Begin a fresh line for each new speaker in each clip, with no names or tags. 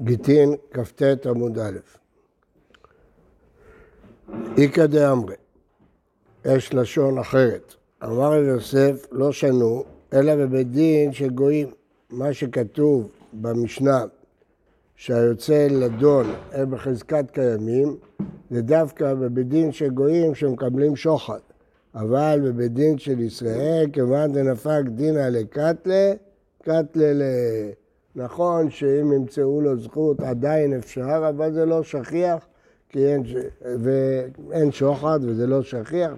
גיטין, כ"ט עמוד א'. איכא דאמרי, יש לשון אחרת. אמר רב יוסף, לא שנו, אלא בבית דין של גויים. מה שכתוב במשנה, שהיוצא לדון הם בחזקת קיימים, זה דווקא בבית דין של גויים שמקבלים שוחד. אבל בבית דין של ישראל, כיוון דנפק דינא לקטלה, קטלה ל... נכון שאם ימצאו לו זכות עדיין אפשר, אבל זה לא שכיח, כי אין, ואין שוחד וזה לא שכיח.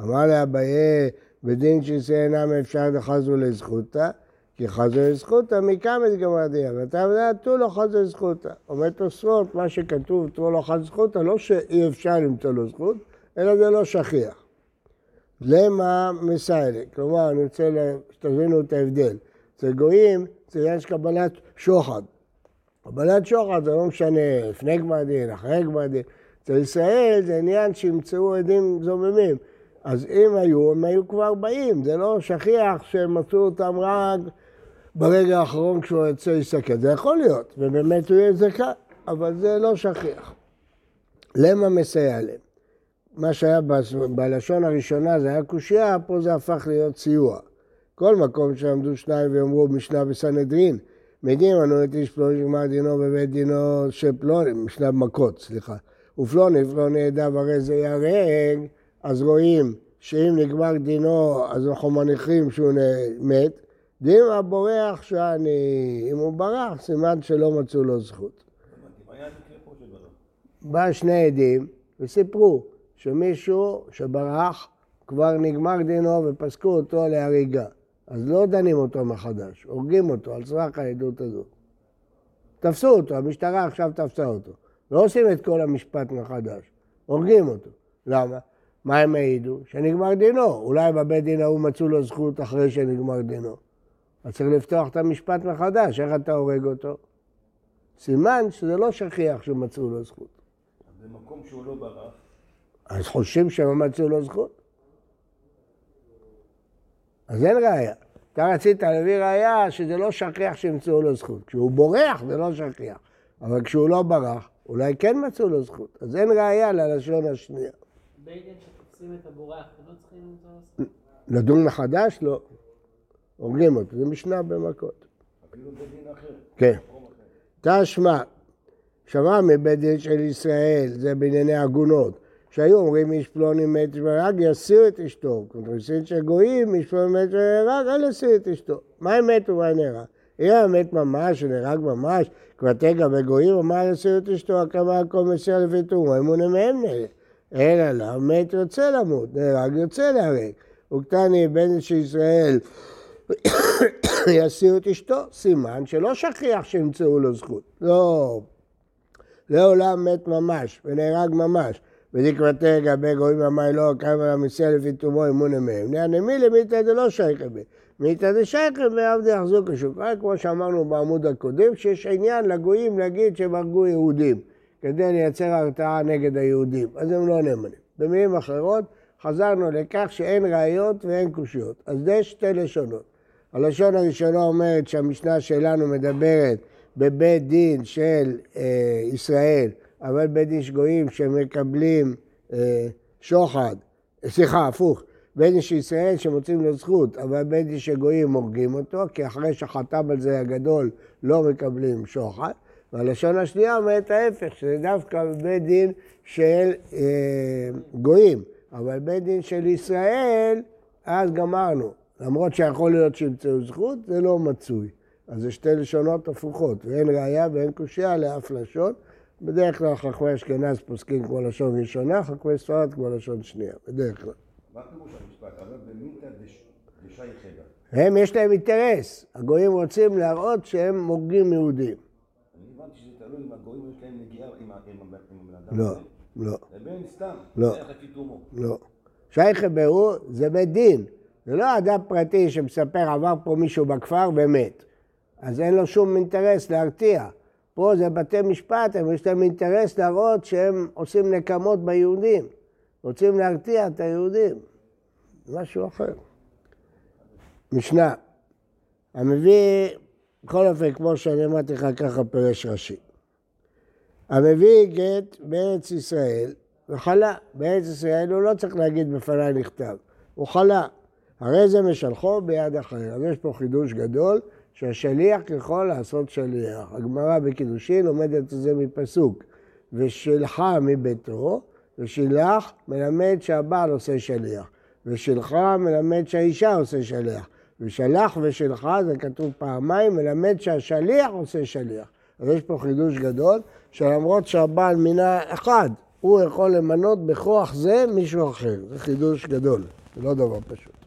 אמר לאביי, בדין אינם אפשר לחזו לזכותה, כי חזו לזכותה מכמה דגמר דין, ואתה יודע, תו לא חזו לזכותה. אומר תוספות, מה שכתוב, תו לא חזו לזכותה, לא שאי אפשר למצוא לו זכות, אלא זה לא שכיח. למה מסיילה? כלומר, אני רוצה שתבינו את ההבדל. אצל גויים זה עניין של קבלת שוחד. קבלת שוחד זה לא משנה לפני גמר דין, אחרי גמר דין. אצל ישראל זה עניין שימצאו עדים זוממים. אז אם היו, הם היו כבר באים, זה לא שכיח שהם מצאו אותם רק ברגע האחרון כשהוא יוצא להסתכל. זה יכול להיות, ובאמת הוא יהיה זכאי, אבל זה לא שכיח. למה מסייע להם? מה שהיה בלשון הראשונה זה היה קושייה, פה זה הפך להיות סיוע. כל מקום שעמדו שניים ואמרו משנה בסנהדרין, מגיעים אנו את איש פלוני שגמר דינו בבית דינו של פלוני, משנה במכות, סליחה. ופלוני, פלוני עדיו הרי זה ייהרג, אז רואים שאם נגמר דינו, אז אנחנו מניחים שהוא מת. דין הבורח שאני, אם הוא ברח, סימן שלא מצאו לו זכות. בא שני עדים וסיפרו שמישהו שברח, כבר נגמר דינו ופסקו אותו להריגה. אז לא דנים אותו מחדש, הורגים אותו על סמך העדות הזאת. תפסו אותו, המשטרה עכשיו תפסה אותו. לא עושים את כל המשפט מחדש, הורגים אותו. למה? מה הם העידו? שנגמר דינו. אולי בבית דין ההוא מצאו לו זכות אחרי שנגמר דינו. אז צריך לפתוח את המשפט מחדש, איך אתה הורג אותו? סימן שזה לא שכיח שמצאו לו זכות.
במקום שהוא לא ברח.
אז חושבים שהם מצאו לו זכות? אז אין ראייה. אתה רצית להביא ראייה שזה לא שכיח שימצאו לו זכות. כשהוא בורח זה לא שכיח, אבל כשהוא לא ברח, אולי כן מצאו לו זכות. אז אין ראייה ללשון השנייה.
בית שתופסים את הבורח, לא צריכים למצוא לו זכות?
לדון מחדש? לא. הורגים אותו, זה משנה במכות.
אפילו בית דין אחר.
כן. תשמע, שמע מבית דין של ישראל, זה בענייני עגונות. שהיו אומרים איש פלוני מת ורג, יסיעו את אשתו. כותבים של גויים, איש פלוני מת ורג, אל יסיעו את אשתו. מה הם מתו ומה נהרג? אם המת ממש, נהרג ממש, כבר תגע בגויים, ומה יסיעו את אשתו, הקמה הכל מסיע לפי תומו, אמונה מהם נהרג. אלא לא, מת יוצא למות, נהרג יוצא להרג. וקטני בן של ישראל יסיעו את אשתו, סימן שלא שכיח שימצאו לו זכות. לא, לעולם מת ממש ונהרג ממש. ודקבתי לגבי גויים המים לא כמה המסיע לפי תומו אמונה מהם. נענמי למיתא דלא שייכא בי. מיתא דשייכא ועבדי יחזוק השוקראי, כמו שאמרנו בעמוד הקודם, שיש עניין לגויים להגיד שהם הרגו יהודים, כדי לייצר הרתעה נגד היהודים, אז הם לא נאמנים. במילים אחרות, חזרנו לכך שאין ראיות ואין קושיות. אז זה שתי לשונות. הלשון הראשונה אומרת שהמשנה שלנו מדברת בבית דין של אה, ישראל אבל בית דין שגויים שמקבלים אה, שוחד, סליחה, הפוך, בית של ישראל שמוצאים לו זכות, אבל בית דין של גויים הורגים אותו, כי אחרי שחתם על זה הגדול לא מקבלים שוחד. והלשון השנייה אומרת ההפך, שזה דווקא בית דין של אה, גויים, אבל בית דין של ישראל, אז גמרנו. למרות שיכול להיות שימצאו זכות, זה לא מצוי. אז זה שתי לשונות הפוכות, ואין ראייה ואין קושייה לאף לשון. בדרך כלל חכמי אשכנז פוסקים כמו לשון ראשונה, חכמי ספרד כמו לשון שנייה, בדרך כלל.
מה פירוש המשפט?
הם, יש להם אינטרס. הגויים רוצים להראות שהם הורגים יהודים.
אני הבנתי שזה תלוי אם הגויים יש להם נגיעה עם הבן אדם.
לא, לא.
בן סתם.
לא. לא. שייכא בהו זה בית דין. זה לא אדם פרטי שמספר עבר פה מישהו בכפר ומת. אז אין לו שום אינטרס להרתיע. פה זה בתי משפט, אבל יש להם אינטרס להראות שהם עושים נקמות ביהודים. רוצים להרתיע את היהודים. משהו אחר. משנה, המביא בכל אופן, כמו שאני אמרתי לך, ככה פירש רש"י. המביא גט בארץ ישראל וחלה. בארץ ישראל הוא לא צריך להגיד בפניי נכתב, הוא חלה. הרי זה משלחו ביד אחר. אז יש פה חידוש גדול, שהשליח יכול לעשות שליח. הגמרא בקידושין לומדת את זה מפסוק, ושלחה מביתו, ושילח מלמד שהבעל עושה שליח, ושלחה מלמד שהאישה עושה שליח, ושלח ושלחה זה כתוב פעמיים, מלמד שהשליח עושה שליח. אז יש פה חידוש גדול, שלמרות שהבעל מינה אחד, הוא יכול למנות בכוח זה מישהו אחר. זה חידוש גדול, זה לא דבר פשוט.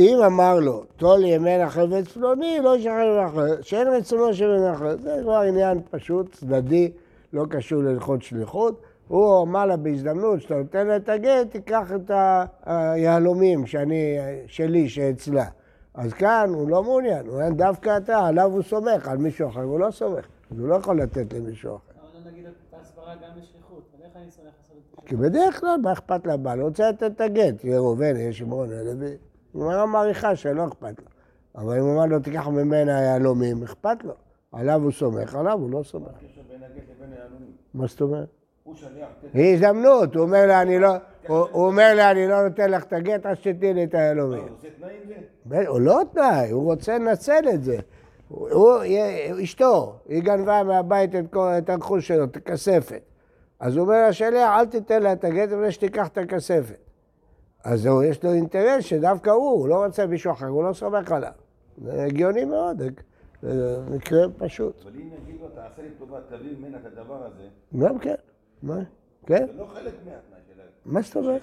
אם אמר לו, טול ימנה חפץ פלוני, לא ישחרר אחר, שאין רצונו של אחר. זה כבר עניין פשוט, צדדי, לא קשור להלכות שליחות. הוא אמר לה בהזדמנות, שאתה נותן לה את הגט, תיקח את היהלומים שאני, שלי, שאצלה. אז כאן הוא לא מעוניין, הוא אומר דווקא אתה, עליו הוא סומך, על מישהו אחר הוא לא סומך. אז הוא לא יכול לתת למישהו אחר.
אבל לא נגיד את ההסברה גם בשליחות, אבל איך אני סומך לעשות את זה?
כי בדרך כלל, מה אכפת לבעל? הוא רוצה לתת את הגט, יהיה ראובן, יהיה שמעון, יהיה לוי. גמרא מעריכה שלא אכפת לו. אבל אם הוא אמר לו, תיקח ממנה יהלומים, אכפת לו. עליו הוא סומך, עליו הוא לא סומך.
הקשר בין הגט לבין היהלומים.
מה זאת אומרת? היא הזדמנות, הוא אומר לה, אני לא, הוא אומר לה, אני לא נותן לך את הגט, אז שתתני לי את היהלומים.
הוא?
ב- הוא לא תנאי, הוא רוצה לנצל את זה. הוא, אשתו, היא גנבה מהבית את, הרכוש שלו, את הכספת. אז הוא אומר לשליח, אל תיתן לה את הגט, אבל שתיקח את הכספת. אז הוא, יש לו אינטרס שדווקא הוא, הוא לא רוצה מישהו אחר, הוא לא סומך עליו. זה הגיוני מאוד, זה מקרה פשוט.
אבל אם יגיד לו, תעשה לי טובה, תביא ממנה את הדבר הזה,
גם כן, מה? כן?
זה לא חלק מהתנאי של
מה זאת אומרת?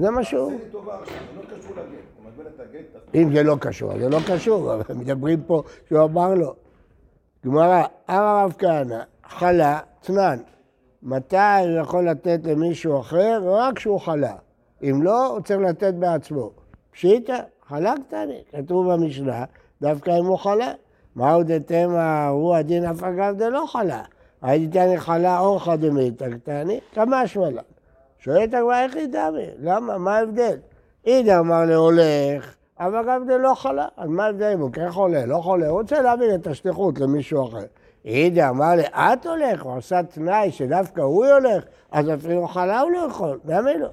זה מה שהוא...
תעשה לי טובה עכשיו, זה לא קשור לגט. אתה מגביל את הגט, אז
אם זה לא קשור, זה לא קשור, אבל מדברים פה שהוא אמר לו. גמרא, אמר הרב כהנא, חלה, תנן, מתי הוא יכול לתת למישהו אחר? רק כשהוא חלה. אם לא, הוא צריך לתת בעצמו. פשיטא, חלה קטני, כתוב במשנה, דווקא אם הוא חלה. מהו דתמא, הוא הדין אף אגב דלא חלה. הייתי תני חלה אורחא דמיתא קטני, כמה שמלה. שואלת הגמרא, איך היא דמי? למה? מה ההבדל? אידא אמר להולך, אבל גם זה לא חלה. אז מה ההבדל אם הוא כן חולה, לא חולה? הוא רוצה להעביר את השליחות למישהו אחר. אידא אמר לי, את הולך, הוא עשה תנאי שדווקא הוא הולך, אז אפילו חלה הוא לא יכול, נעמי לו.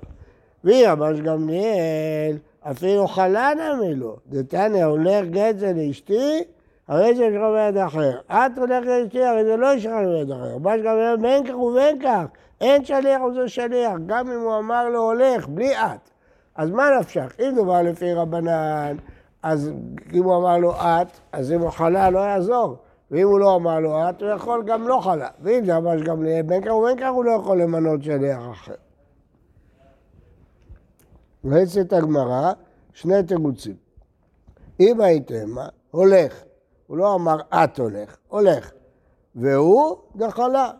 אמר גמליאל, אפילו חלה נעמי לו. דתניא הולך גט זה לאשתי, הרי זה ישכב ביד אחר. את הולכת לאשתי, הרי זה לא ישכב ביד אחר. מה שגמליאל, בין כך ובין כך, אין שליח וזה שליח, גם אם הוא אמר לו הולך, בלי את. אז מה נפשך? אם דובר לפי רבנן, אז אם הוא אמר לו את, אז אם הוא חלה לא יעזור. ואם הוא לא אמר לו את, הוא יכול גם לא חלה. ואם זה ממש גם בין כך ובין כך, הוא לא יכול למנות שליח אחר. רצת הגמרא, שני תירוצים. אם הייתם, הולך. הוא לא אמר את הולך, הולך. והוא דחלה.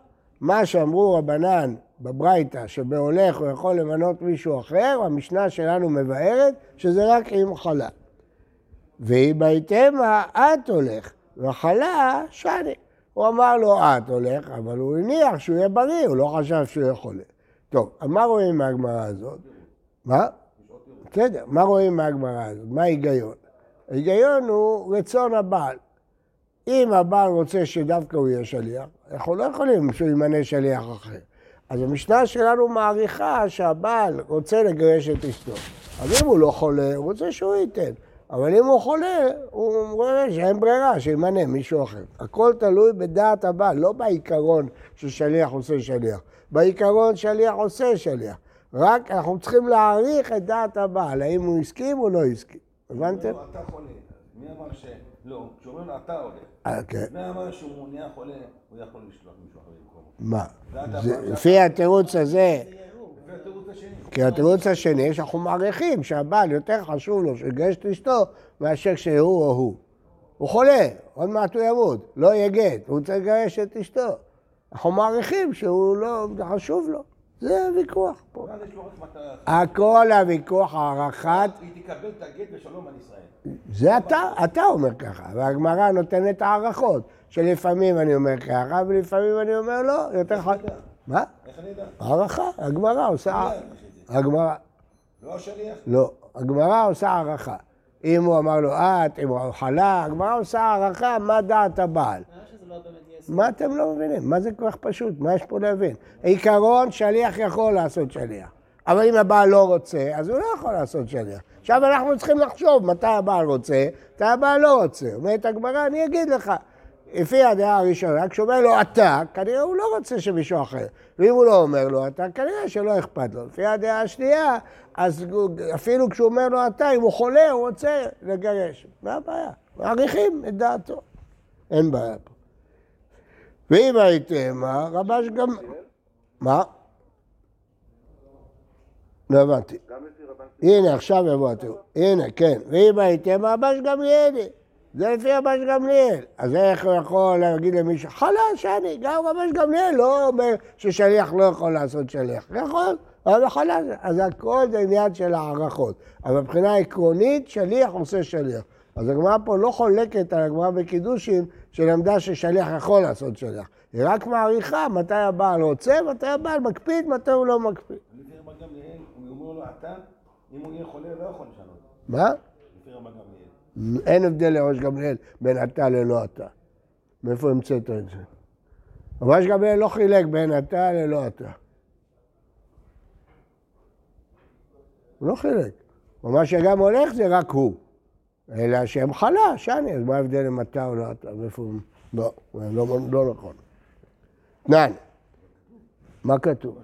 מה שאמרו רבנן בברייתא, שבהולך הוא יכול למנות מישהו אחר, המשנה שלנו מבארת שזה רק אם חלה. ואם הייתמה, את הולך, וחלה, שני. הוא אמר לו, את הולך, אבל הוא הניח שהוא יהיה בריא, הוא לא חשב שהוא יהיה חולה. טוב, מה רואים מהגמרא הזאת? מה? בסדר, מה רואים מהגמרא הזאת? מה ההיגיון? ההיגיון הוא רצון הבעל. אם הבעל רוצה שדווקא הוא יהיה שליח, אנחנו לא יכולים שהוא ימנה שליח אחר. אז המשנה שלנו מעריכה שהבעל רוצה לגרש את אשתו. אז אם הוא לא חולה, הוא רוצה שהוא ייתן. אבל אם הוא חולה, הוא רואה שאין ברירה, שימנה מישהו אחר. הכל תלוי בדעת הבעל, לא בעיקרון ששליח עושה שליח. בעיקרון שליח עושה שליח. רק אנחנו צריכים להעריך את דעת הבעל, האם הוא הסכים או לא הסכים. הבנתם?
הוא אתה חולה. מי אמר שלא? כשאומרים לו אתה הולך.
אה, כן.
מי אמר שהוא נהיה חולה, הוא יכול לשלוח מישהו אחר במקומו.
מה? לפי התירוץ הזה,
והתירוץ השני.
כי התירוץ השני, שאנחנו מעריכים שהבעל יותר חשוב לו שיגרש את אשתו מאשר שהוא או הוא. הוא חולה, עוד מעט הוא ימות, לא יהיה גט, הוא צריך לגרש את אשתו. אנחנו מעריכים שהוא לא, חשוב לו. זה הוויכוח פה. הכל הוויכוח, הערכת,
היא תקבל את הגט ושלום על ישראל.
זה אתה, אתה אומר ככה, והגמרא נותנת הערכות, שלפעמים אני אומר ככה, ולפעמים אני אומר לא, יותר חשוב. מה?
איך אני יודע?
הערכה, הגמרא עושה... הגמרא,
לא השליח?
לא, הגמרא עושה הערכה. אם הוא אמר לו את, אם הוא חלה, הגמרא עושה הערכה מה דעת הבעל.
נראה שזה לא באמת יהיה
מה אתם לא מבינים? מה זה כל כך פשוט? מה יש פה להבין? עיקרון, שליח יכול לעשות שליח. אבל אם הבעל לא רוצה, אז הוא לא יכול לעשות שליח. עכשיו אנחנו צריכים לחשוב מתי הבעל רוצה, מתי הבעל לא רוצה. אומרת הגמרא, אני אגיד לך. לפי הדעה הראשונה, כשהוא אומר לו אתה, כנראה הוא לא רוצה שמישהו אחר. ואם הוא לא אומר לו אתה, כנראה שלא אכפת לו. לפי הדעה השנייה, אז אפילו כשהוא אומר לו אתה, אם הוא חולה, הוא רוצה לגרש. מה הבעיה? מעריכים את דעתו. אין בעיה פה. ואם הייתם, מה? רבש גם... מה? לא הבנתי. הנה, עכשיו יבוא התיאור. הנה, כן. ואם הייתם, רבש גמליאלי. זה לפי רבש גמליאל. אז איך הוא יכול להגיד למישהו, חלש אני, גם רבש גמליאל לא אומר ששליח לא יכול לעשות שליח. יכול, אבל חלש. אז הכל זה עניין של הערכות. אבל מבחינה עקרונית, שליח עושה שליח. אז הגמרא פה לא חולקת על הגמרא בקידושין, שלמדה ששליח יכול לעשות שליח. היא רק מעריכה מתי הבעל רוצה, מתי הבעל מקפיד, מתי הוא לא מקפיד.
לפי רבן גמליאל, הוא אומר לו אתה, אם הוא יהיה חולה, לא יכול לשנות.
מה?
לפי רבן גמליאל.
אין הבדל לראש גמליאל בין אתה ללא אתה. מאיפה המצאת את זה? ראש גמליאל לא חילק בין אתה ללא אתה. הוא לא חילק. הוא אמר שגם הולך זה רק הוא. אלא שהם חלש, אני, אז מה ההבדל אם אתה או לא אתה? מאיפה הוא... לא, לא, לא נכון. תנן, מה כתוב?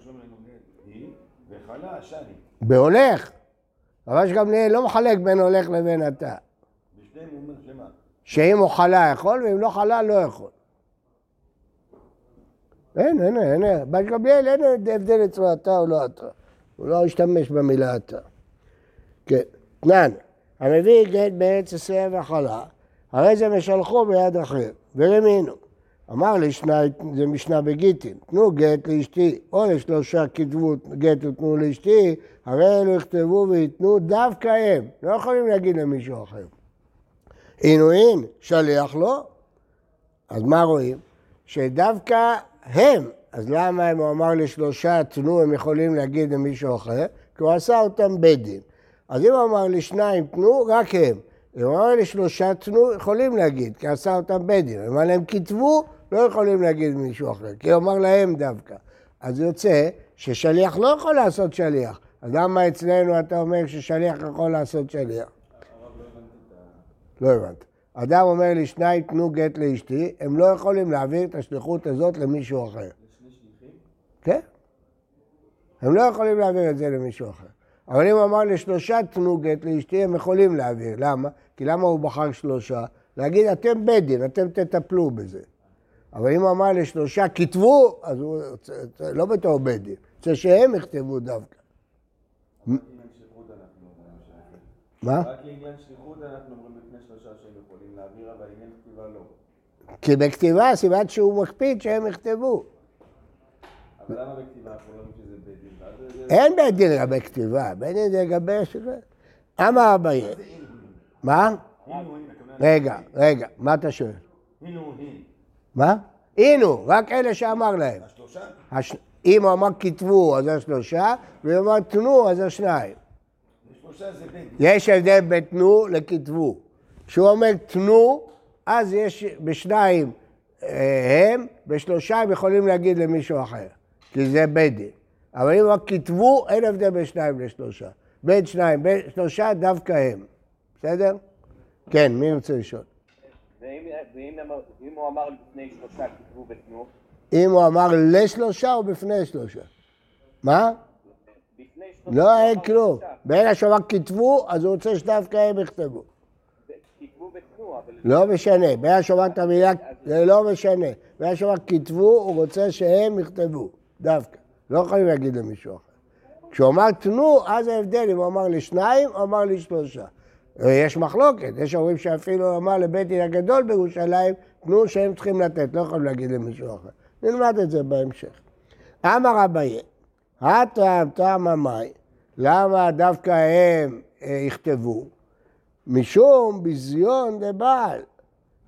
בהולך. ראש גמליאל לא מחלק בין הולך לבין אתה. שאם הוא חלה יכול, ואם לא חלה לא יכול. אין, אין, אין. בש גמליאל אין הבדל אצל אתה או לא אתה. הוא לא השתמש במילה אתה. כן. תנן, המביא גט בעץ עשרה וחלה, הרי זה משלחו ביד אחר, ורמינו. אמר לשני, זה משנה בגיטין, תנו גט לאשתי, או לשלושה כתבו גט ותנו לאשתי, הרי אלו יכתבו וייתנו דווקא הם, לא יכולים להגיד למישהו אחר. עינוין, שליח לא. אז מה רואים? שדווקא הם, אז למה אם הוא אמר לשלושה תנו, הם יכולים להגיד למישהו אחר? כי הוא עשה אותם בית דין. אז אם הוא אמר לשניים תנו, רק הם. אם הוא אמר לשלושה תנו, יכולים להגיד, כי עשה אותם בית דין. אם להם כתבו, לא יכולים להגיד למישהו אחר, כי הוא אמר להם דווקא. אז יוצא ששליח לא יכול לעשות שליח. אז למה אצלנו אתה אומר ששליח יכול לעשות שליח? לא הבנתי. אדם אומר לי, שניים תנו גט לאשתי, הם לא יכולים להעביר את השליחות הזאת למישהו אחר. כן. הם לא יכולים להעביר את זה למישהו אחר. אבל אם הוא אמר לשלושה תנו גט לאשתי, הם יכולים להעביר. למה? כי למה הוא בחר שלושה? להגיד, אתם בית דין, אתם תטפלו בזה. אבל אם הוא אמר לשלושה כתבו, אז הוא לא בתור בית דין. רוצה שהם יכתבו דווקא.
רק לעניין שליחות אנחנו אומרים ש-
מה?
רק לעניין שליחות אנחנו אומרים לפני שלושה שהם יכולים להעביר, אבל עניין כתיבה לא.
כי בכתיבה סימן שהוא מקפיד שהם יכתבו.
אבל למה בכתיבה אנחנו לא אומרים שזה בית דין?
אין בית דין לגבי כתיבה, בית דין זה לגבי שזה. אמר אביי. מה? רגע, רגע, מה אתה שואל? מה? הנה, רק אלה שאמר להם.
השלושה?
הש... אם הוא אמר כתבו, אז זה שלושה, ואם הוא אמר תנו, אז זה שניים.
שלושה זה בית דין.
יש הבדל בין תנו לכתבו. כשהוא אומר תנו, אז יש בשניים אה, הם, בשלושה הם יכולים להגיד למישהו אחר, כי זה בית דין. אבל אם רק כתבו, אין הבדל בין שניים לשלושה. בין שניים, בין שלושה, דווקא הם. בסדר? כן, מי רוצה לשאול?
ואם, הוא אמר לפני שלושה כתבו ותנו,
אם הוא אמר לשלושה או בפני שלושה? מה? לא, אין כלום. ברגע שהוא אמר כתבו, אז הוא רוצה שדווקא הם יכתבו. לא משנה, ברגע שהוא אמר את המילה, זה לא משנה. ברגע שהוא אמר כתבו, הוא רוצה שהם יכתבו, דווקא. לא יכולים להגיד למישהו אחר. כשהוא אמר תנו, אז ההבדל אם הוא אמר לשניים או אמר לשלושה. יש מחלוקת, יש אומרים שאפילו אמר לבית דין הגדול בירושלים, תנו שהם צריכים לתת, לא יכולים להגיד למישהו אחר. נלמד את זה בהמשך. אמר אביי, הטעם טעם המאי, למה דווקא הם אה, יכתבו? משום ביזיון דבעל.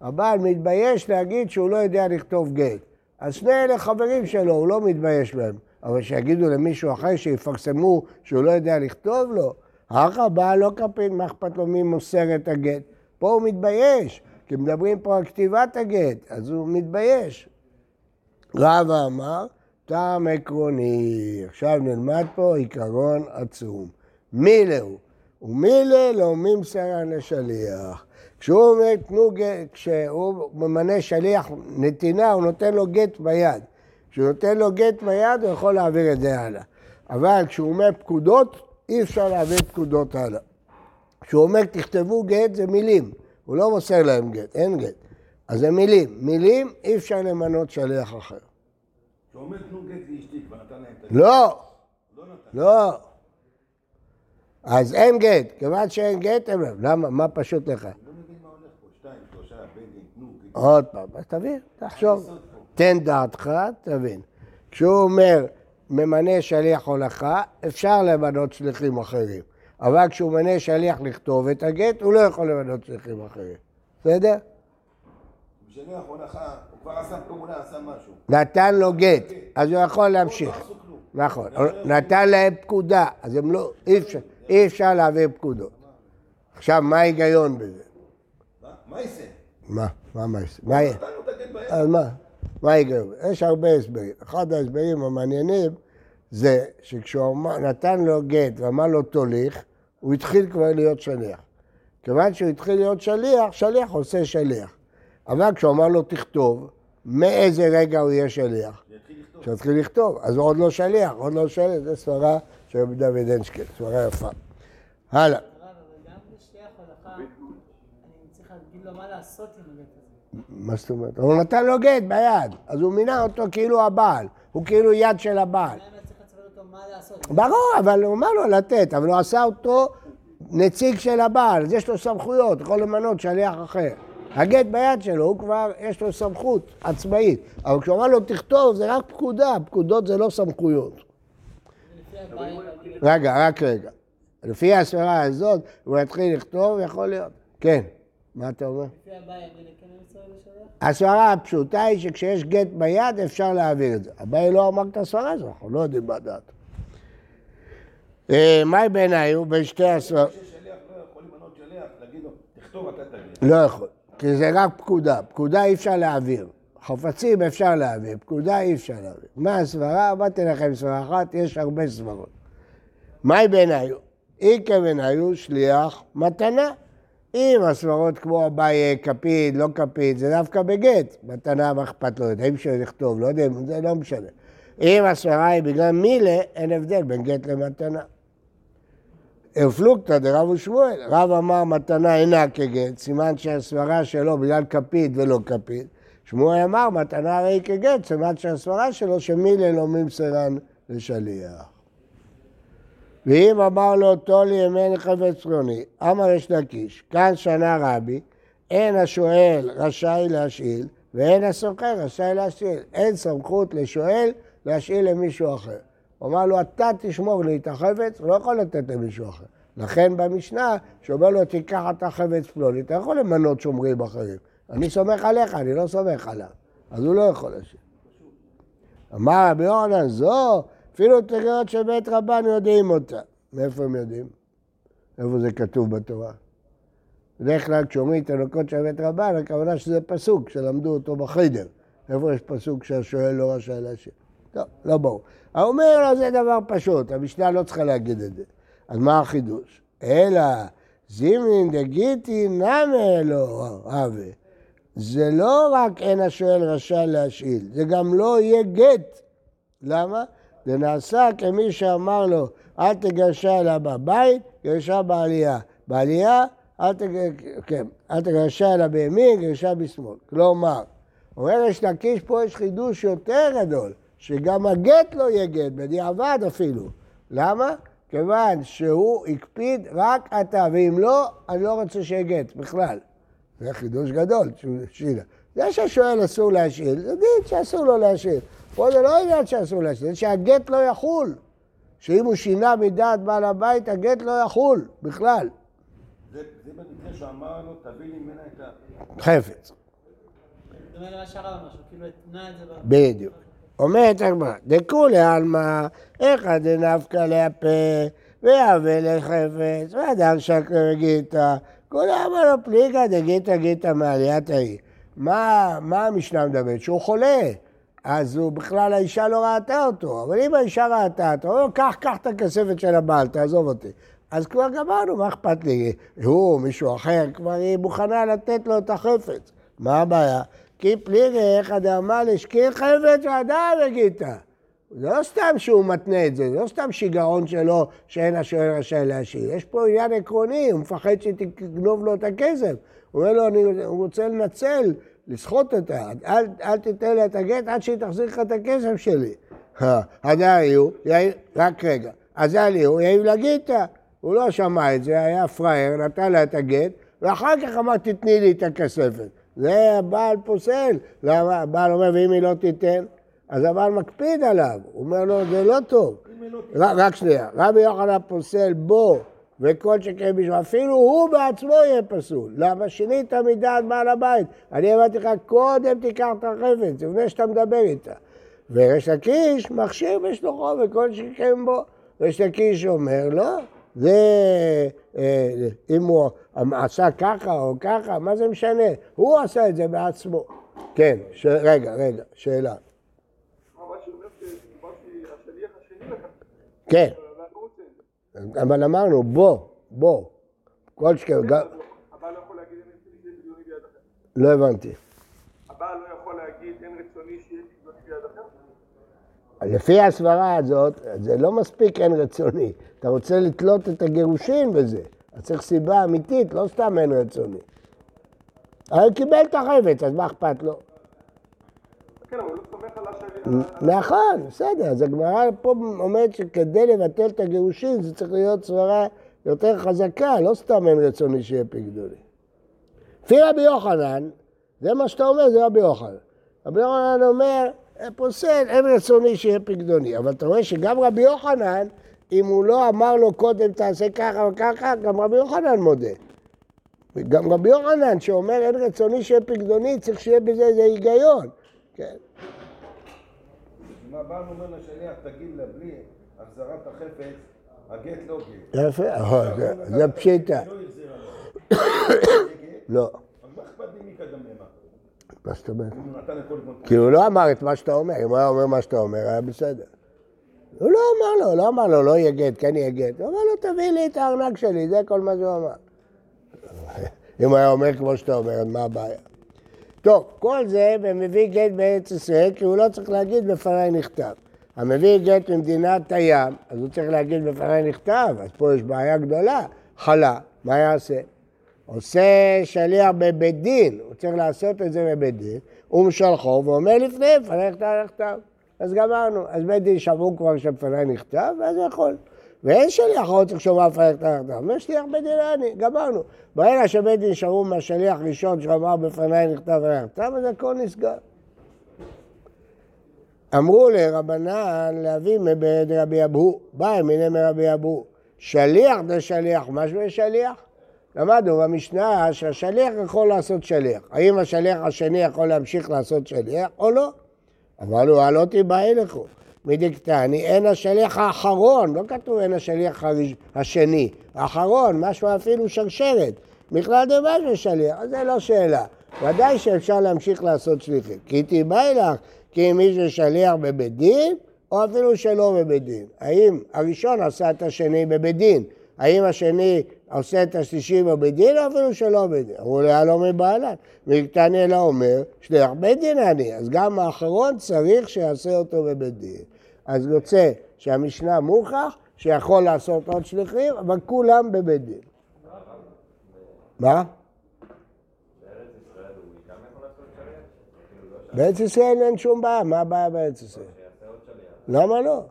הבעל מתבייש להגיד שהוא לא יודע לכתוב גט. אז שני אלה חברים שלו, הוא לא מתבייש בהם. אבל שיגידו למישהו אחר שיפרסמו שהוא לא יודע לכתוב לו, האח הבא לא כפית, מה אכפת לו מי מוסר את הגט? פה הוא מתבייש, כי מדברים פה על כתיבת הגט, אז הוא מתבייש. רבא אמר, טעם עקרוני. עכשיו נלמד פה עיקרון עצום. מילה הוא, ומילה לא ממסרה לשליח. כשהוא אומר, תנו גט, כשהוא ממנה שליח נתינה, הוא נותן לו גט ביד. כשהוא נותן לו גט ביד, הוא יכול להעביר את זה הלאה. אבל כשהוא אומר פקודות, אי אפשר להעביר פקודות הלאה. כשהוא אומר תכתבו גט, זה מילים. הוא לא מוסר להם גט, אין גט. אז זה מילים. מילים, אי אפשר למנות שליח אחר.
כשהוא אומר תנו גט לאשתי, כבר נתן להם את הגט.
לא,
לא.
לא. אז אין גט. כיוון שאין גט. למה? מה פשוט לך?
אני לא מבין מה הולך פה. שתיים, שלושה, בית דין, תנו גט.
עוד פעם, אז תבין, תחשוב. תן דעתך, תבין. כשהוא אומר ממנה שליח הולכה, אפשר למנות שליחים אחרים. אבל כשהוא ממנה שליח לכתוב את הגט, הוא לא יכול למנות שליחים אחרים. בסדר?
בשליח הולכה, הוא כבר עשה פעולה, עשה משהו.
נתן לו גט, אז הוא יכול להמשיך.
לא עשו כלום.
נכון, נתן להם פקודה, אז הם לא, אי אפשר, להעביר פקודות. עכשיו, מה ההיגיון בזה?
מה? יעשה?
מה? מה מה? מה. אז מה? מה ההיגיון? יש הרבה הסברים. אחד ההסברים המעניינים זה שכשהוא נתן לו גט ואמר לו תוליך, הוא התחיל כבר להיות שליח. כיוון שהוא התחיל להיות שליח, שליח עושה שליח. אבל כשהוא אמר לו תכתוב, מאיזה רגע הוא יהיה שליח? שיתחיל לכתוב, אז הוא עוד לא שליח, עוד לא שליח, זו סברה של רבי דוד אנשקל, סברה יפה. הלאה.
הרב, אבל גם בשליח הולכה, אני צריך להגיד לו מה לעשות עם הגט הזה.
מה זאת אומרת? הוא נתן לו גט ביד, אז הוא מינה אותו כאילו הבעל, הוא כאילו יד של הבעל. ברור, אבל הוא אומר לו לתת, אבל הוא עשה אותו נציג של הבעל, אז יש לו סמכויות, יכול למנות שליח אחר. הגט ביד שלו, הוא כבר, יש לו סמכות עצמאית. אבל כשהוא אמר לו תכתוב, זה רק פקודה, פקודות זה לא סמכויות. רגע, רק רגע. לפי הסברה הזאת, הוא יתחיל לכתוב, יכול להיות. כן, מה אתה אומר?
לפי כן?
הסברה הפשוטה היא שכשיש גט ביד אפשר להעביר את זה. הבעיה לא אמר את הסברה הזו, אנחנו לא יודעים מה דעת. אה, מהי בעיניי הוא בין שתי הסברות?
לא יכול.
לא יכול, כי זה רק פקודה. פקודה אי אפשר להעביר. חפצים אפשר להעביר, פקודה אי אפשר להעביר. מה הסברה? אמרתי לכם סברה אחת, יש הרבה סברות. מהי בעיניי? איכא בעיניי שליח מתנה. אם הסברות כמו אביי כפיד, לא כפיד, זה דווקא בגט. מתנה, מה אכפת לו? יודעים שהוא לכתוב, לא יודעים, זה לא משנה. אם הסברה היא בגלל מילה, אין הבדל בין גט למתנה. פלוגתא דרב ושמואל, רב אמר מתנה אינה כגט, סימן שהסברה שלו בגלל כפיד ולא כפיד. שמואל אמר מתנה הרי כגט, סימן שהסברה שלו שמילה לא ממסרן לשליח. ואם אמר לו תולי ימני חפץ פלוני, אמר יש לקיש, כאן שנה רבי, אין השואל רשאי להשאיל, ואין הסוחר רשאי להשאיל. אין סמכות לשואל להשאיל למישהו אחר. הוא אמר לו, אתה תשמור לי את החפץ, הוא לא יכול לתת למישהו אחר. לכן במשנה, שאומר לו, תיקח את החפץ פלוני, אתה יכול למנות שומרים אחרים. אני סומך עליך, אני לא סומך עליו. אז הוא לא יכול להשאיר. אמר רבי יוחנן, זו, אפילו תקנות של בית רבן יודעים אותה. מאיפה הם יודעים? איפה זה כתוב בתורה? בדרך כלל כשאומרים תינוקות של בית רבן, הכוונה שזה פסוק שלמדו אותו בחיידר. איפה יש פסוק שהשואל לא רשאי להשאיר? טוב, לא ברור. האומר לו זה דבר פשוט, המשנה לא צריכה להגיד את זה. אז מה החידוש? אלא זימין דגיטי נמי אלו הווה. זה לא רק אין השואל רשאי להשאיל, זה גם לא יהיה גט. למה? זה נעשה כמי שאמר לו, אל תגרשה אליה בבית, גרשה בעלייה. בעלייה, אל, תג... כן, אל תגרשה אליה בימין, גרשה בשמאל. כלומר, אומר יש לקיש פה יש חידוש יותר גדול, שגם הגט לא יהיה גט, בדיעבד אפילו. למה? כיוון שהוא הקפיד רק אתה, ואם לא, אני לא רוצה שיהיה גט בכלל. זה חידוש גדול, שילה. זה שהשואל אסור להשאיל, זה דין שאסור לו להשאיל. פה זה לא עניין שאסור להשאיל, זה שהגט לא יחול. שאם הוא שינה מדעת בעל הבית, הגט לא יחול בכלל.
זה זה במקרה שאמר לו, תביא לי ממנה את ה...
חפץ.
כאילו.
בדיוק. אומרת הגמרא, דכולי עלמא, איכא דנפקא להפה, ויהווה לחפץ, ואדם שקר גיתא, כולה אמר לו פליגא דגיתא גיתא מעליית ההיא. מה, מה המשנה מדברת? שהוא חולה. אז הוא בכלל, האישה לא ראתה אותו. אבל אם האישה ראתה אותו, הוא אומר, קח, קח את הכספת של הבעל, תעזוב אותי. אז כבר גמרנו, מה אכפת לי? הוא, מישהו אחר, כבר היא מוכנה לתת לו את החפץ. מה הבעיה? כי פליגי איך דאמר לשקיר חפץ ואדם וגיתא. זה לא סתם שהוא מתנה את זה, זה לא סתם שיגעון שלו שאין השואל רשאי להשיב. יש פה עניין עקרוני, הוא מפחד שתגנוב לו את הכסף. הוא אומר לו, אני, רוצה לנצל, לסחוט אותה, אל, אל תיתן לה את הגט עד שהיא תחזיר לך את הכסף שלי. עדיין הוא, רק רגע, אז היה הוא יאיר לגיתא. הוא לא שמע את זה, היה פראייר, נתן לה את הגט, ואחר כך אמר, תתני לי את הכספת. זה הבעל פוסל. למה? הבעל אומר, ואם היא לא תיתן? אז הבעל מקפיד עליו. הוא אומר לו, זה לא טוב. רק שנייה, רבי יוחנן פוסל בו וכל שכן בשביל, אפילו הוא בעצמו יהיה פסול. למה שינית מדעת בעל הבית? אני אמרתי לך, קודם תיקח את החפץ, לפני שאתה מדבר איתה. וריש לקיש מכשיר בשלוחו וכל שכן בו. ריש לקיש אומר, לא, זה, אה, אם הוא עשה ככה או ככה, מה זה משנה? הוא עשה את זה בעצמו. כן, ש... רגע, רגע, שאלה. כן, אבל אמרנו, בוא, בוא. כל שכן, גם...
הבעל לא יכול להגיד אין רצוני שיהיה בדיוני ביד אחר.
לא הבנתי.
הבעל לא יכול להגיד אין רצוני שיהיה בדיוני ביד אחר.
לפי הסברה הזאת, זה לא מספיק אין רצוני. אתה רוצה לתלות את הגירושין בזה. אז צריך סיבה אמיתית, לא סתם אין רצוני. הוא קיבל את החפץ, אז מה אכפת לו?
כן, אבל הוא לא סומך על השליח.
נכון, בסדר, אז הגמרא פה אומרת שכדי לבטל את הגירושין זה צריך להיות סברה יותר חזקה, לא סתם אין רצוני שיהיה פקדוני. לפי רבי יוחנן, זה מה שאתה אומר, זה רבי יוחנן. רבי יוחנן אומר, פוסל, אין רצוני שיהיה פקדוני. אבל אתה רואה שגם רבי יוחנן, אם הוא לא אמר לו קודם תעשה ככה וככה, גם רבי יוחנן מודה. גם רבי יוחנן שאומר אין רצוני שיהיה פקדוני, צריך שיהיה בזה איזה היגיון. כן.
אם הבעל אומר לשליח, תגיד לה, בלי החזרת החפץ, הגט לא גט.
יפה, אה, זה- פשיטה.
לא?
לא,
מה
זאת אומרת? כי הוא לא אמר את מה שאתה אומר, אם הוא היה אומר מה שאתה אומר, היה בסדר. הוא לא אמר לו, לא אמר לו, לא יהיה גט, כן יהיה גט. הוא אמר לו, תביא לי את הארנק שלי, זה כל מה שהוא אמר. אם הוא היה אומר כמו שאתה אומר, אז מה הבעיה? טוב, כל זה במביא גט בארץ ישראל, כי הוא לא צריך להגיד בפניי נכתב. המביא גט ממדינת הים, אז הוא צריך להגיד בפניי נכתב, אז פה יש בעיה גדולה. חלה, מה יעשה? עושה שליח בבית דין, הוא צריך לעשות את זה בבית דין, הוא משלחו ואומר לפני, בפניי נכתב נכתב. אז גמרנו, אז בית דין שמעו כבר שבפניי נכתב, ואז יכול. ואין שליח עוד צריך שומע נכתב נכתב, אומר שליח בית דין אני, גמרנו. ברגע שבית דין שמעו מהשליח ראשון שאמר בפניי נכתב בפניי נכתב, אז הכל נסגר. אמרו לרבנן להביא מבית רבי אבהו, בא אמיני מרבי אבהו, שליח דשליח, משהו שליח? למדנו במשנה שהשליח יכול לעשות שליח. האם השליח השני יכול להמשיך לעשות שליח או לא? הוא הלא תיבאי לכו. מדקתני, אין השליח האחרון, לא כתוב אין השליח השני, האחרון, משהו אפילו שרשרת. בכלל דבר של שליח, אז זה לא שאלה. ודאי שאפשר להמשיך לעשות שליחים. כי תיבאי לך, כי אם מישהו שליח בבית דין, או אפילו שלא בבית דין. האם הראשון עשה את השני בבית דין? האם השני עושה את השלישי בבית דין, או אפילו שלא בבית דין? אמרו לי, הלא מבעלן. מקטני אלא אומר, שליח בית דין אני. אז גם האחרון צריך שיעשה אותו בבית דין. אז יוצא שהמשנה מוכח שיכול לעשות עוד שליחים, אבל כולם בבית דין. מה? בארץ ישראל אין שום בעיה, מה הבעיה בארץ ישראל? למה לא?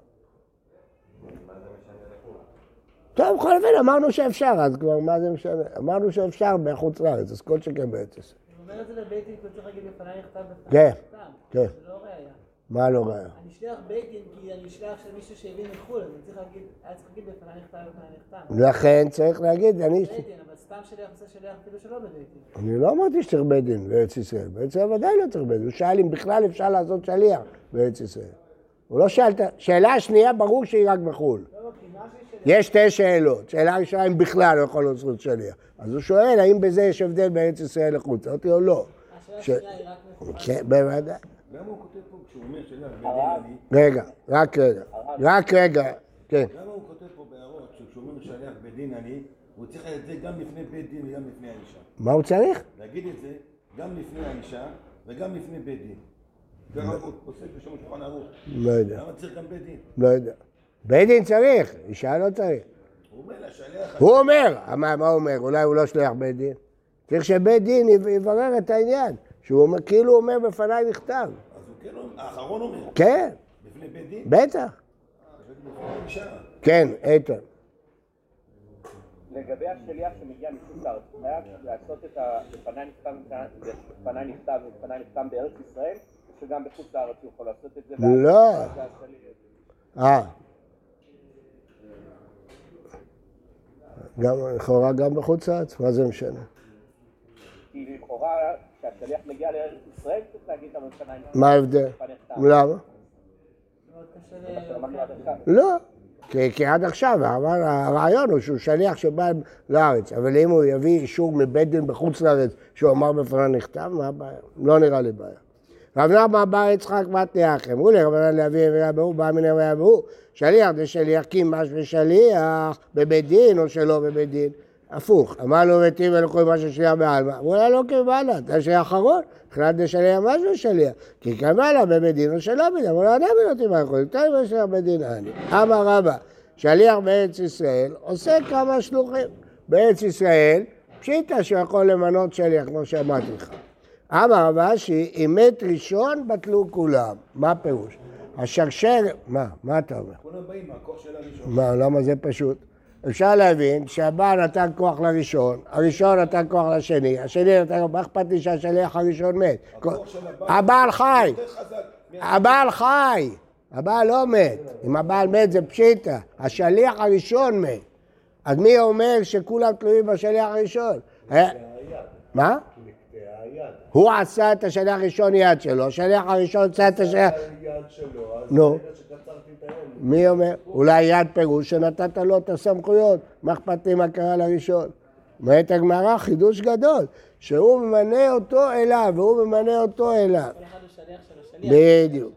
טוב, בכל אופן אמרנו שאפשר, אז כבר מה זה משנה? אמרנו שאפשר בחוץ לארץ, אז כל שכן בארץ ישראל.
הוא אומר את זה לבית דין, הוא צריך להגיד בפניי נכתב
כן,
בפניי נכתב.
כן.
זה לא ראייה.
מה לא בעיה?
אני שליח בית דין כי אני שליח של מישהו שהביא מחו"ל, אז אני צריך להגיד, היה צריך להגיד בפניי נכתב בפניי נכתב.
לכן צריך להגיד, אני...
בית דין, אבל סתם שליח עושה שליח אפילו שלא בבית דין.
אני לא אמרתי שצריך בית דין בארץ ישראל. בארץ ישראל ודאי לא צריך בית דין. הוא שאל אם בכלל אפשר לעשות שליח בארץ ישראל. הוא לא שאל את. שאלה שנייה, ברור שהיא רק בחו"ל.
לא, שליח
יש שתי שאלות. שאלה ראשונה, אם בכלל לא יכול זכות שליח. אז הוא שואל, האם בזה יש הבדל בארץ ישראל לחוץ? אמרתי לו, לא.
השאלה השנייה היא רק נכונה.
כן, בוודאי.
למה הוא כותב פה כשהוא אומר שליח בדין אני?
רגע, רק רגע. רק רגע. כן.
למה הוא כותב פה בהערות שכשהוא אומר שליח בדין אני, הוא צריך את זה גם לפני בית דין וגם לפני האישה.
מה הוא צריך?
להגיד את זה גם לפני האישה וגם לפני בית דין. ערוך.
לא יודע.
למה צריך גם בית דין?
לא יודע. בית דין צריך, אישה לא צריך.
הוא אומר לשליח,
הוא אומר, מה, מה הוא אומר? אולי הוא לא שליח בית דין? צריך שבית דין יב- יברר את העניין. שהוא אומר, כאילו הוא אומר בפניי נכתב.
אז הוא כן אומר, האחרון אומר,
כן,
לפני בית דין,
בטח. כן, איתן.
לגבי השליח שמגיע מחוץ לארץ, הוא חייב לעשות את ה... לפניי נכתב ולפניי נחתם בארץ ישראל, או שגם בחוץ לארץ הוא יכול לעשות את זה?
לא. אה. גם, לכאורה גם בחוץ לארץ, מה זה משנה?
כי לכאורה, כשהשליח מגיע לארץ ישראל, צריך להגיד לפניי נכתב.
מה ההבדל? למה? לא. כי, כי עד עכשיו, אבל הרעיון הוא שהוא שליח שבא לארץ, אבל אם הוא יביא אישור מבית דין בחוץ לארץ שהוא אמר בפניו נכתב, מה הבעיה? לא נראה לי בעיה. רב נחמן בר יצחק יחם, אמרו לי רבנן לאבי אבי אבהו, בא מן אבי אבהו, שליח דשליח קימש ושליח בבית דין או שלא בבית דין. הפוך, אמרנו וטיב אלוהים מה ששליח בעלמא, אמרו לה לא קיבלת, אתה שליח אחרון, החלט דשליח משהו שליח, כי בבית דין או שלא בדין, אמרו לה אדם לא תיבא יכול, תן ושליח בית דין אני. אמר רבא, שליח בארץ ישראל עושה כמה שלוחים. בארץ ישראל, פשיטא שהוא יכול למנות שליח, כמו שאמרתי לך. אמר רב אשי, אם מת ראשון, בטלו כולם. מה הפירוש? השרשר... מה? מה אתה אומר?
כולם באים מהכוח של הראשון.
מה, למה זה פשוט? אפשר להבין שהבעל נתן כוח לראשון, הראשון נתן כוח לשני, השני נתן כוח, מה אכפת לי שהשליח הראשון מת?
הבעל-
חי. הבעל חי, הבעל לא מת. אם הבעל מת זה פשיטא, השליח הראשון מת. אז מי אומר שכולם תלויים בשליח הראשון? היה- מה? הוא עשה את השליח הראשון יד שלו, השליח הראשון עשה את השליח... נו. מי אומר? אולי יד פירוש שנתת לו את הסמכויות, מה אכפת לי מה קרה לראשון? אומרת הגמרא, חידוש גדול, שהוא ממנה אותו אליו, והוא ממנה אותו אליו. בדיוק.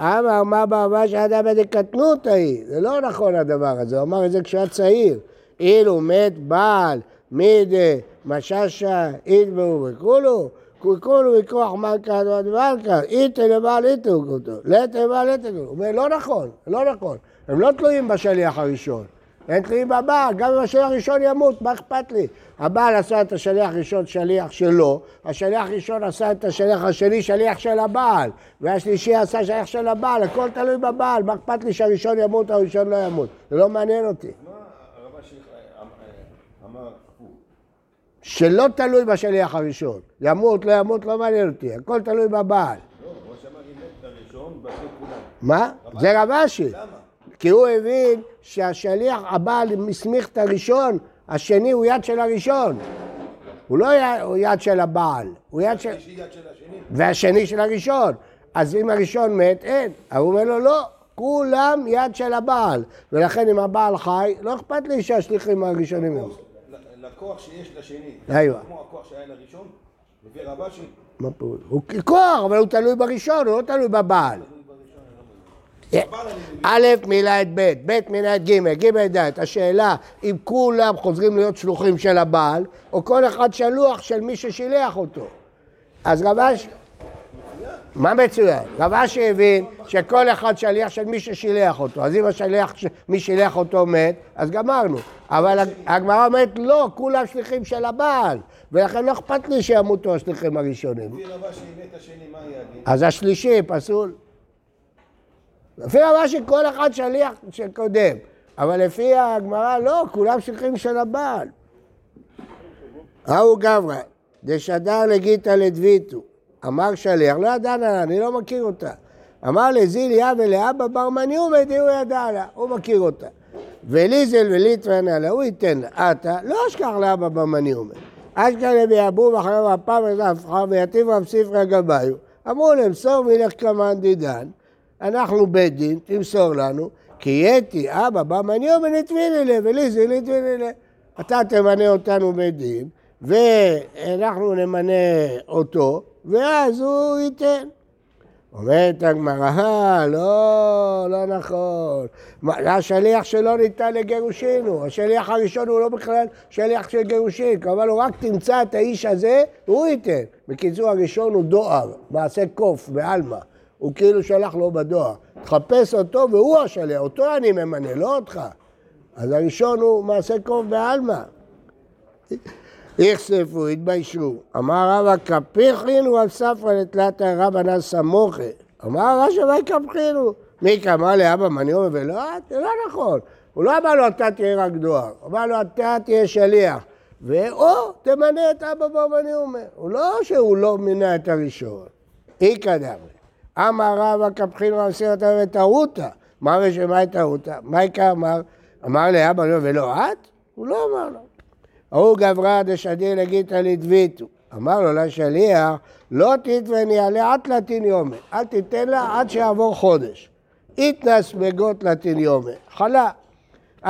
אמר מה בעבר שאדם בדקטנות ההיא, זה לא נכון הדבר הזה, הוא אמר את זה כשהיה צעיר. אילו מת בעל, מידי, מששה, איתבהו וכולו, כולו מכוח מלכה עד מלכה, איתה לבעל איתה אותו, לתה לבעל איתה הוא אומר, לא נכון, לא נכון. הם לא תלויים בשליח הראשון. הם תלויים בבעל, גם אם השליח הראשון ימות, מה אכפת לי? הבעל עשה את השליח הראשון שליח שלו, השליח הראשון עשה את השליח השני שליח של הבעל, והשלישי עשה שליח של הבעל, הכל תלוי בבעל, מה אכפת לי שהראשון ימות הראשון לא ימות? זה לא מעניין אותי.
מה הרבה שלך אמר הפוך?
שלא תלוי בשליח הראשון, ימות, לא ימות, לא מעניין אותי, הכל תלוי בבעל.
לא.
מה? זה רב אשי. כי הוא הבין שהשליח, הבעל הסמיך את הראשון, השני הוא יד של הראשון. הוא לא יד של הבעל, הוא יד של... והשני של הראשון. אז אם הראשון מת, אין. הוא אומר לו, לא, כולם יד של הבעל. ולכן אם הבעל חי, לא אכפת לי שהשליחים הראשונים יהיו.
לקוח שיש לשני.
איוא.
כמו הכוח שהיה לראשון, לפי רבשי.
מה פירוש? הוא כוח, אבל הוא תלוי בראשון, הוא לא תלוי בבעל. א' מילה את ב', ב' מילה את ג', ג' את ד', השאלה אם כולם חוזרים להיות שלוחים של הבעל, או כל אחד שלוח של מי ששילח אותו. אז רבש... מה מצוין? רבש הבין שכל אחד שליח של מי ששילח אותו, אז אם השליח, מי שילח אותו מת, אז גמרנו. אבל הגמרא אומרת, לא, כולם שליחים של הבעל, ולכן לא אכפת לי שימותו השליחים הראשונים. אז השלישי פסול. לפי רבשי כל אחד שליח שקודם, אבל לפי הגמרא לא, כולם שליחים של הבעל. ההוא גברא, דשדר לגיתא לדביתו, אמר שליח, לא ידע לה, אני לא מכיר אותה. אמר לזיליה ולאבא בר מניומד, הוא ידע לה, הוא מכיר אותה. וליזל וליטרנה לה, הוא ייתן לה. עתה, לא אשכח לאבא בר מניומד. אשכח לביאבו ואחריו הפעם וזפחה ויתיב רב ספרי גביו. אמרו להם, סור וילך כמאן דידן, אנחנו בית דין, תמסור לנו, כי יתי אבא במניו ונתבין אלה ולי זה נתבין אלה. אתה תמנה אותנו בית דין, ואנחנו נמנה אותו, ואז הוא ייתן. אומרת הגמרא, לא, לא נכון. זה השליח שלא ניתן לגירושינו. השליח הראשון הוא לא בכלל שליח של גירושין. כמובן, הוא רק תמצא את האיש הזה, והוא ייתן. בקיצור, הראשון הוא דואר, מעשה קוף, בעלמא. הוא כאילו שלח לו בדואר. תחפש אותו והוא השליח, אותו אני ממנה, לא אותך. אז הראשון הוא מעשה קוף בעלמא. איכספו, התביישו. אמר רבא קפיחין ואספרא לתלתא רבנא סמוכי. אמר רש"א מה קפיחינו? מי קמא לאבא מניום ולא זה לא נכון. הוא לא אמר לו אתה תהיה רק דואר, אמר לו אתה תהיה שליח. ואו תמנה את אבא באמניום. הוא לא שהוא לא מינה את הראשון. איכא דאמרי. אמר רבא קפחין ואסיר אתה וטעותא. מה ושמע טעותא? איכא אמר? אמר לאבא ולא את? הוא לא אמר לו. ההוא גברא דשדי לגיתא לדביתו. אמר לו לשליח, לא תתבני עליה עד לתין יומי, אל תיתן לה עד שיעבור חודש. איתנס לתין יומי, חלה.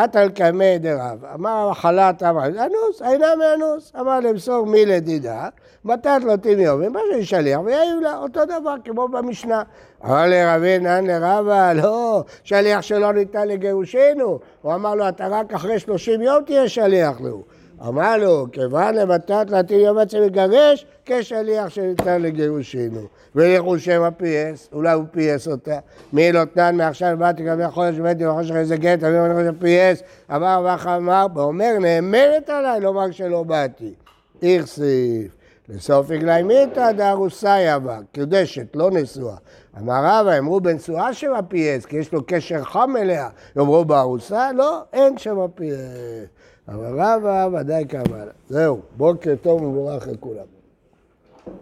את על קמי דרב, אמר חלה אמר, אנוס, אינה מאנוס, אמר למסור מי לדידה, מתת לו תין יומי, מה שאני שליח, ויעיב לה, אותו דבר כמו במשנה. אמר לרבי נן לרבה, לא, שליח שלא ניתן לגירושנו. הוא אמר לו, אתה רק אחרי שלושים יום תהיה שליח לו. אמר לו, כיוון למתת להטיל יום עצם לגרש, כשליח שניתן לגירושינו. ולכו שמא פייס, אולי הוא פייס אותה. מי לא תנן מעכשיו באתי גם חודש ובאתי וחושך איזה גט, אני אומר פייס. אמר ואחר אמר, ואומר, נאמרת עליי לומר שלא באתי. איכסיף. לסוף עגלי מיתא דארוסאי אבא, קידשת, לא נשואה. אמר רבא, אמרו בנשואה שמה פייס, כי יש לו קשר חם אליה. יאמרו בארוסה, לא, אין שמה פייס. אבל רבא ודאי קבלה. זהו, בוקר טוב ומבורך לכולם.